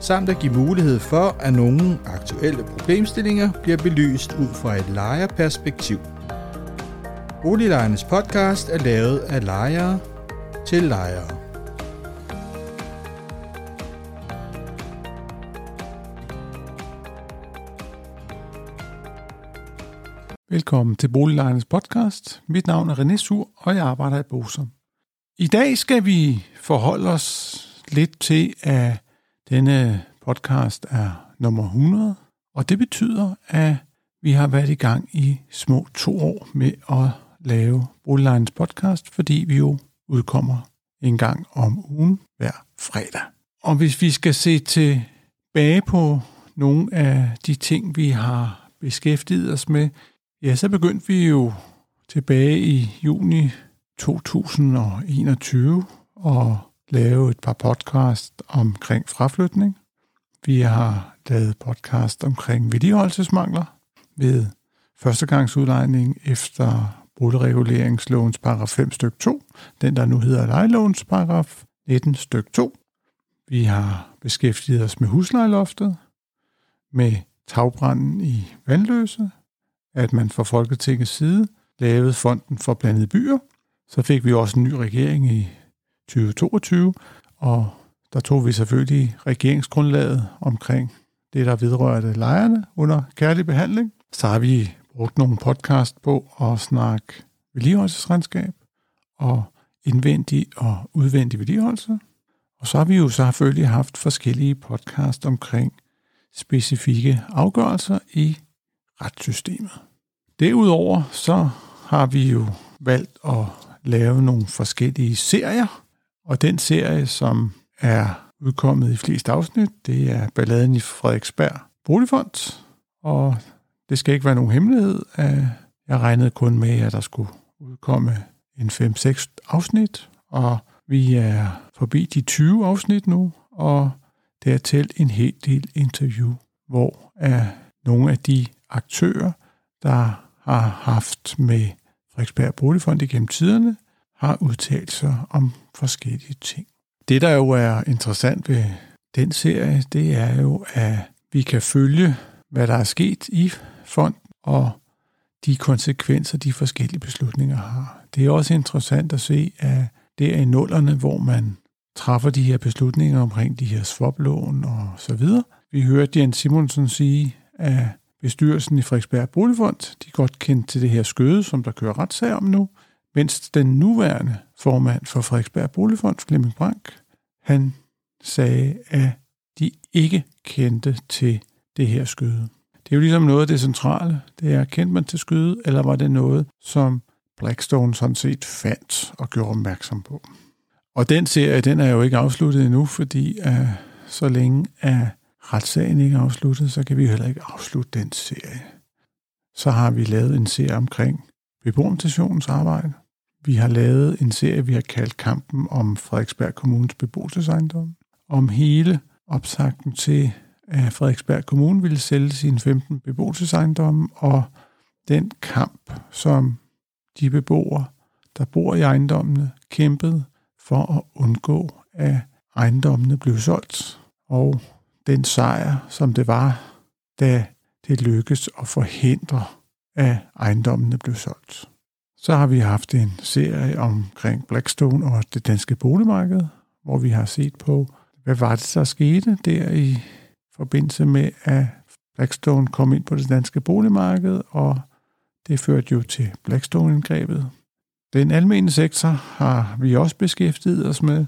samt at give mulighed for, at nogle aktuelle problemstillinger bliver belyst ud fra et lejerperspektiv. Boliglejernes podcast er lavet af lejere til lejere. Velkommen til Boliglejernes podcast. Mit navn er René Sur, og jeg arbejder i Bosom. I dag skal vi forholde os lidt til, at denne podcast er nummer 100, og det betyder, at vi har været i gang i små to år med at lave Boliglejens podcast, fordi vi jo udkommer en gang om ugen hver fredag. Og hvis vi skal se tilbage på nogle af de ting, vi har beskæftiget os med, ja, så begyndte vi jo tilbage i juni 2021 og lave et par podcast omkring fraflytning. Vi har lavet podcast omkring vedligeholdelsesmangler ved førstegangsudlejning efter boligreguleringslovens paragraf 5 styk 2, den der nu hedder lejelovens paragraf 19 styk 2. Vi har beskæftiget os med huslejloftet, med tagbranden i Vandløse, at man fra Folketingets side lavede fonden for blandede byer. Så fik vi også en ny regering i 2022, og der tog vi selvfølgelig regeringsgrundlaget omkring det, der vedrørte lejerne under kærlig behandling. Så har vi brugt nogle podcast på at snakke vedligeholdelsesregnskab og indvendig og udvendig vedligeholdelse. Og så har vi jo selvfølgelig haft forskellige podcast omkring specifikke afgørelser i retssystemet. Derudover så har vi jo valgt at lave nogle forskellige serier, og den serie, som er udkommet i flest afsnit, det er Balladen i Frederiksberg Boligfond, og det skal ikke være nogen hemmelighed. At jeg regnede kun med, at der skulle udkomme en 5-6 afsnit, og vi er forbi de 20 afsnit nu, og det er talt en hel del interview, hvor er nogle af de aktører, der har haft med Frederiksberg Boligfond igennem tiderne, har udtalt sig om forskellige ting. Det, der jo er interessant ved den serie, det er jo, at vi kan følge, hvad der er sket i fond, og de konsekvenser, de forskellige beslutninger har. Det er også interessant at se, at det er i nullerne, hvor man træffer de her beslutninger omkring de her swaplån og så videre. Vi hørte Jens Simonsen sige, at bestyrelsen i Frederiksberg Boligfond, de godt kendte til det her skøde, som der kører retssag om nu, mens den nuværende formand for Frederiksberg Boligfond, Flemming Brank, han sagde, at de ikke kendte til det her skyde. Det er jo ligesom noget af det centrale. Det er, kendte man til skyde, eller var det noget, som Blackstone sådan set fandt og gjorde opmærksom på? Og den serie, den er jo ikke afsluttet endnu, fordi uh, så længe er retssagen ikke afsluttet, så kan vi heller ikke afslutte den serie. Så har vi lavet en serie omkring beboerstationens arbejde. Vi har lavet en serie, vi har kaldt Kampen om Frederiksberg Kommunes beboelsesejendom. Om hele opsagten til, at Frederiksberg Kommune ville sælge sine 15 beboelsesejendomme, og den kamp, som de beboere, der bor i ejendommene, kæmpede for at undgå, at ejendommene blev solgt. Og den sejr, som det var, da det lykkedes at forhindre, af ejendommene blev solgt. Så har vi haft en serie omkring Blackstone og det danske boligmarked, hvor vi har set på, hvad var det, der skete der i forbindelse med, at Blackstone kom ind på det danske boligmarked, og det førte jo til Blackstone-indgrebet. Den almene sektor har vi også beskæftiget os med,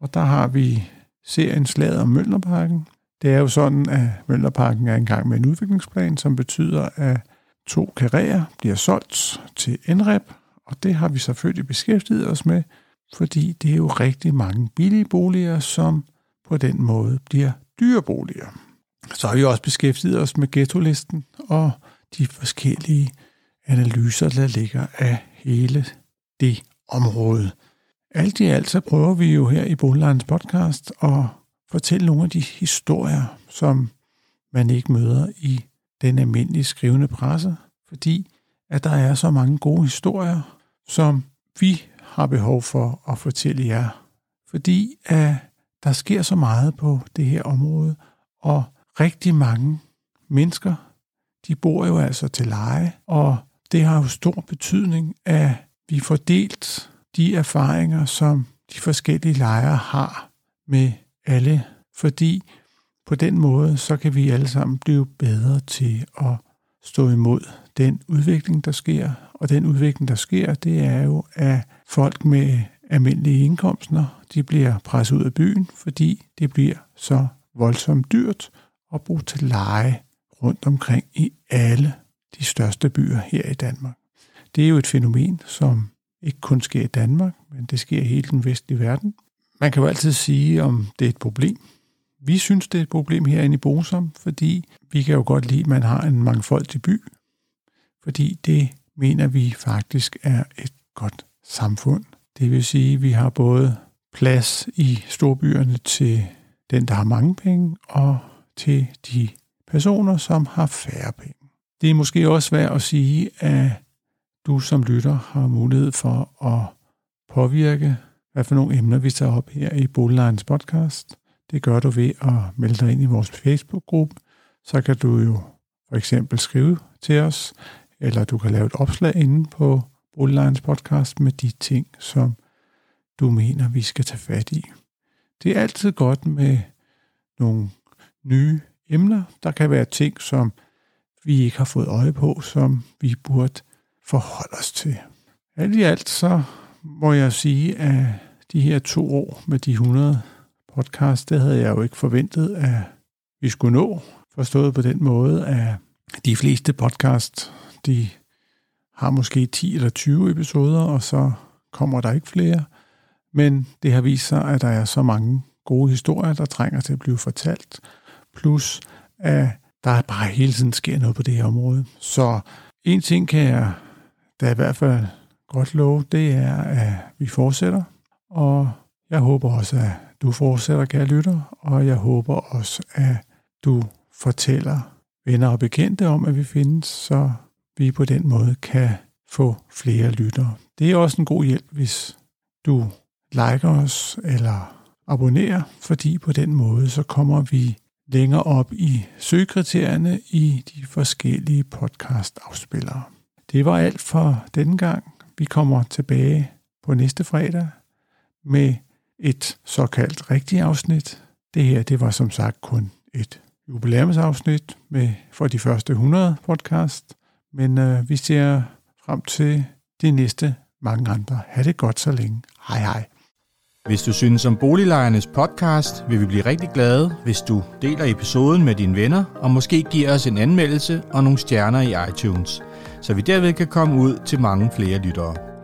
og der har vi serien Slaget om Møllerparken. Det er jo sådan, at Møllerparken er engang med en udviklingsplan, som betyder, at to karrierer bliver solgt til NREP, og det har vi selvfølgelig beskæftiget os med, fordi det er jo rigtig mange billige boliger, som på den måde bliver dyre boliger. Så har vi også beskæftiget os med ghetto-listen og de forskellige analyser, der ligger af hele det område. Alt i alt så prøver vi jo her i Boliglejens podcast at fortælle nogle af de historier, som man ikke møder i den almindelige skrivende presse, fordi at der er så mange gode historier, som vi har behov for at fortælle jer. Fordi at der sker så meget på det her område, og rigtig mange mennesker, de bor jo altså til leje, og det har jo stor betydning, at vi får delt de erfaringer, som de forskellige lejere har med alle, fordi på den måde, så kan vi alle sammen blive bedre til at stå imod den udvikling, der sker. Og den udvikling, der sker, det er jo, at folk med almindelige indkomster, de bliver presset ud af byen, fordi det bliver så voldsomt dyrt at bo til leje rundt omkring i alle de største byer her i Danmark. Det er jo et fænomen, som ikke kun sker i Danmark, men det sker i hele den vestlige verden. Man kan jo altid sige, om det er et problem. Vi synes, det er et problem herinde i Bosom, fordi vi kan jo godt lide, at man har en mangfoldig by, fordi det mener vi faktisk er et godt samfund. Det vil sige, at vi har både plads i storbyerne til den, der har mange penge, og til de personer, som har færre penge. Det er måske også værd at sige, at du som lytter har mulighed for at påvirke, hvad for nogle emner vi tager op her i Boliglejens podcast. Det gør du ved at melde dig ind i vores Facebook-gruppe. Så kan du jo for eksempel skrive til os, eller du kan lave et opslag inde på Boliglejens podcast med de ting, som du mener, vi skal tage fat i. Det er altid godt med nogle nye emner. Der kan være ting, som vi ikke har fået øje på, som vi burde forholde os til. Alt i alt så må jeg sige, at de her to år med de 100 podcast, det havde jeg jo ikke forventet, at vi skulle nå. Forstået på den måde, at de fleste podcast, de har måske 10 eller 20 episoder, og så kommer der ikke flere. Men det har vist sig, at der er så mange gode historier, der trænger til at blive fortalt. Plus, at der bare hele tiden sker noget på det her område. Så en ting kan jeg da i hvert fald godt love, det er, at vi fortsætter. Og jeg håber også, at du fortsætter, kære lytter, og jeg håber også, at du fortæller venner og bekendte om, at vi findes, så vi på den måde kan få flere lyttere. Det er også en god hjælp, hvis du liker os eller abonnerer, fordi på den måde så kommer vi længere op i søgekriterierne i de forskellige podcast-afspillere. Det var alt for denne gang. Vi kommer tilbage på næste fredag med et såkaldt rigtigt afsnit. Det her, det var som sagt kun et jubilæumsafsnit med for de første 100 podcast, men øh, vi ser frem til de næste mange andre. Ha' det godt så længe. Hej hej. Hvis du synes om Boliglejernes podcast, vil vi blive rigtig glade, hvis du deler episoden med dine venner, og måske giver os en anmeldelse og nogle stjerner i iTunes, så vi derved kan komme ud til mange flere lyttere.